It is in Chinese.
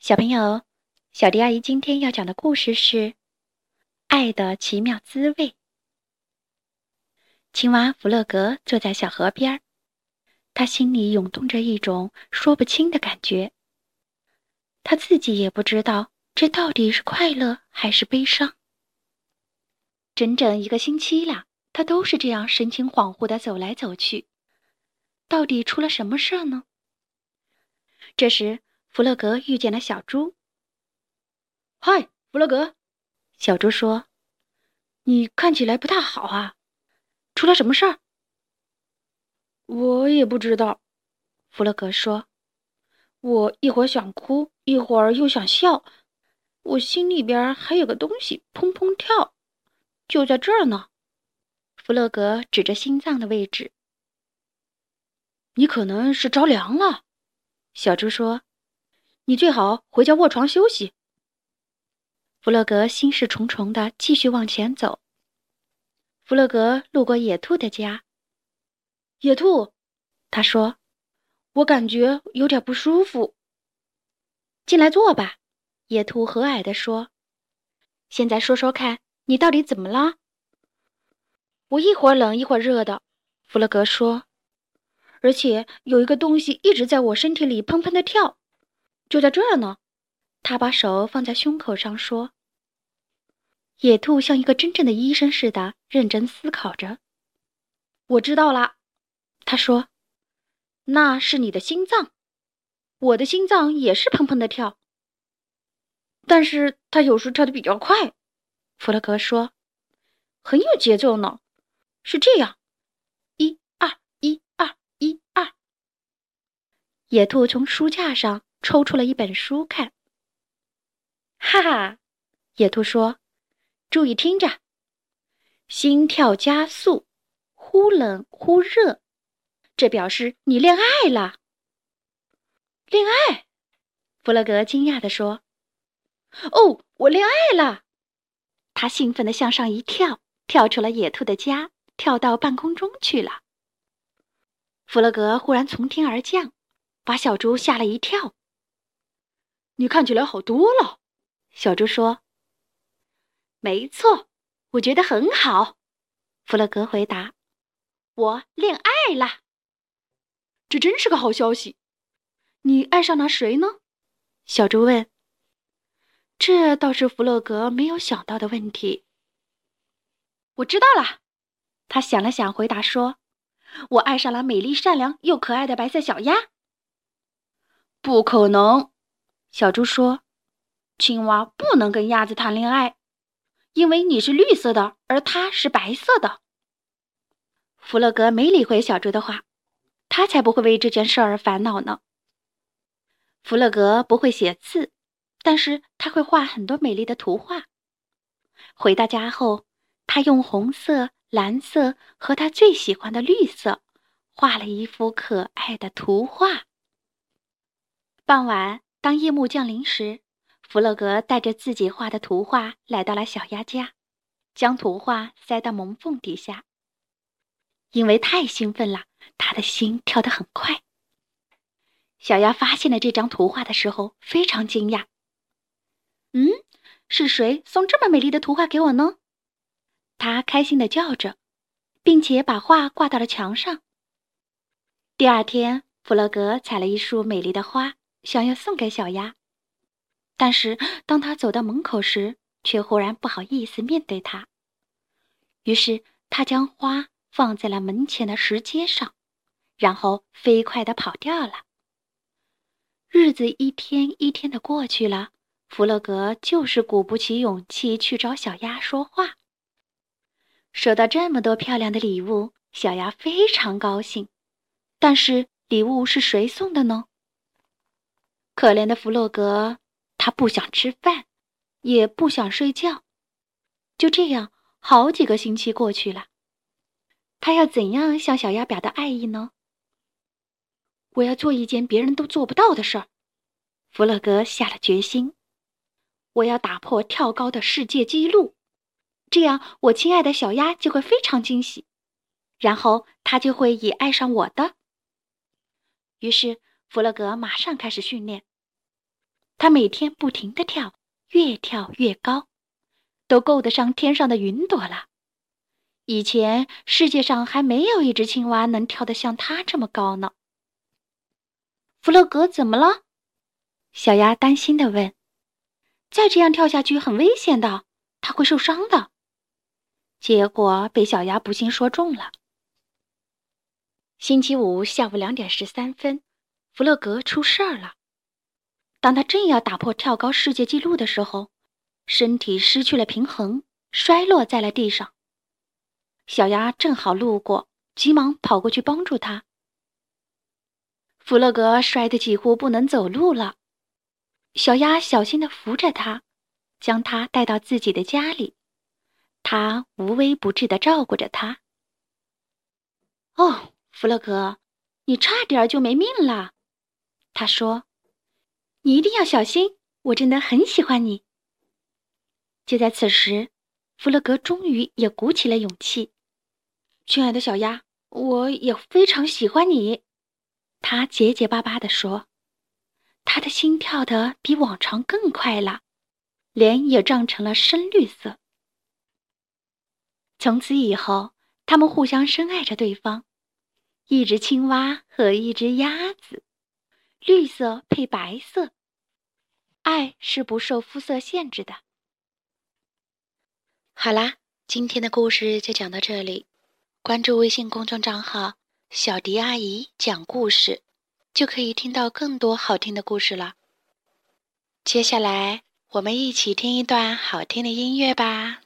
小朋友，小迪阿姨今天要讲的故事是《爱的奇妙滋味》。青蛙弗洛格坐在小河边儿，他心里涌动着一种说不清的感觉。他自己也不知道这到底是快乐还是悲伤。整整一个星期了，他都是这样神情恍惚的走来走去。到底出了什么事儿呢？这时。弗洛格遇见了小猪。嗨，弗洛格，小猪说：“你看起来不太好啊，出了什么事儿？”我也不知道，弗洛格说：“我一会儿想哭，一会儿又想笑，我心里边还有个东西砰砰跳，就在这儿呢。”弗洛格指着心脏的位置。“你可能是着凉了。”小猪说。你最好回家卧床休息。弗洛格心事重重的继续往前走。弗洛格路过野兔的家。野兔，他说：“我感觉有点不舒服。”进来坐吧。”野兔和蔼地说。“现在说说看，你到底怎么了？”我一会儿冷一会儿热的。”弗洛格说，“而且有一个东西一直在我身体里砰砰的跳。”就在这儿呢，他把手放在胸口上说：“野兔像一个真正的医生似的认真思考着。”我知道了，他说：“那是你的心脏，我的心脏也是砰砰的跳，但是它有时跳的比较快。”弗洛格说：“很有节奏呢，是这样，一二一二一二。”野兔从书架上。抽出了一本书看，哈哈，野兔说：“注意听着，心跳加速，忽冷忽热，这表示你恋爱了。”恋爱？弗洛格惊讶地说：“哦，我恋爱了！”他兴奋地向上一跳，跳出了野兔的家，跳到半空中去了。弗洛格忽然从天而降，把小猪吓了一跳。你看起来好多了，小猪说。“没错，我觉得很好。”弗洛格回答。“我恋爱了，这真是个好消息。你爱上了谁呢？”小猪问。这倒是弗洛格没有想到的问题。我知道了，他想了想，回答说：“我爱上了美丽、善良又可爱的白色小鸭。”不可能。小猪说：“青蛙不能跟鸭子谈恋爱，因为你是绿色的，而它是白色的。”弗洛格没理会小猪的话，他才不会为这件事儿烦恼呢。弗洛格不会写字，但是他会画很多美丽的图画。回到家后，他用红色、蓝色和他最喜欢的绿色画了一幅可爱的图画。傍晚。当夜幕降临时，弗洛格带着自己画的图画来到了小鸭家，将图画塞到门缝底下。因为太兴奋了，他的心跳得很快。小鸭发现了这张图画的时候，非常惊讶。“嗯，是谁送这么美丽的图画给我呢？”他开心地叫着，并且把画挂到了墙上。第二天，弗洛格采了一束美丽的花。想要送给小鸭，但是当他走到门口时，却忽然不好意思面对它。于是他将花放在了门前的石阶上，然后飞快地跑掉了。日子一天一天的过去了，弗洛格就是鼓不起勇气去找小鸭说话。收到这么多漂亮的礼物，小鸭非常高兴。但是礼物是谁送的呢？可怜的弗洛格，他不想吃饭，也不想睡觉。就这样，好几个星期过去了。他要怎样向小鸭表达爱意呢？我要做一件别人都做不到的事儿。弗洛格下了决心。我要打破跳高的世界纪录，这样我亲爱的小鸭就会非常惊喜，然后他就会也爱上我的。于是，弗洛格马上开始训练。它每天不停地跳，越跳越高，都够得上天上的云朵了。以前世界上还没有一只青蛙能跳得像它这么高呢。弗洛格怎么了？小鸭担心地问。再这样跳下去很危险的，它会受伤的。结果被小鸭不幸说中了。星期五下午两点十三分，弗洛格出事儿了。当他正要打破跳高世界纪录的时候，身体失去了平衡，摔落在了地上。小鸭正好路过，急忙跑过去帮助他。弗洛格摔得几乎不能走路了。小鸭小心地扶着他，将他带到自己的家里。他无微不至地照顾着他。哦，弗洛格，你差点就没命了，他说：“你一定要小心，我真的很喜欢你。”就在此时，弗洛格终于也鼓起了勇气：“亲爱的小鸭，我也非常喜欢你。”他结结巴巴地说。他的心跳得比往常更快了，脸也涨成了深绿色。从此以后，他们互相深爱着对方，一只青蛙和一只鸭子，绿色配白色，爱是不受肤色限制的。好啦，今天的故事就讲到这里，关注微信公众账号“小迪阿姨讲故事”。就可以听到更多好听的故事了。接下来，我们一起听一段好听的音乐吧。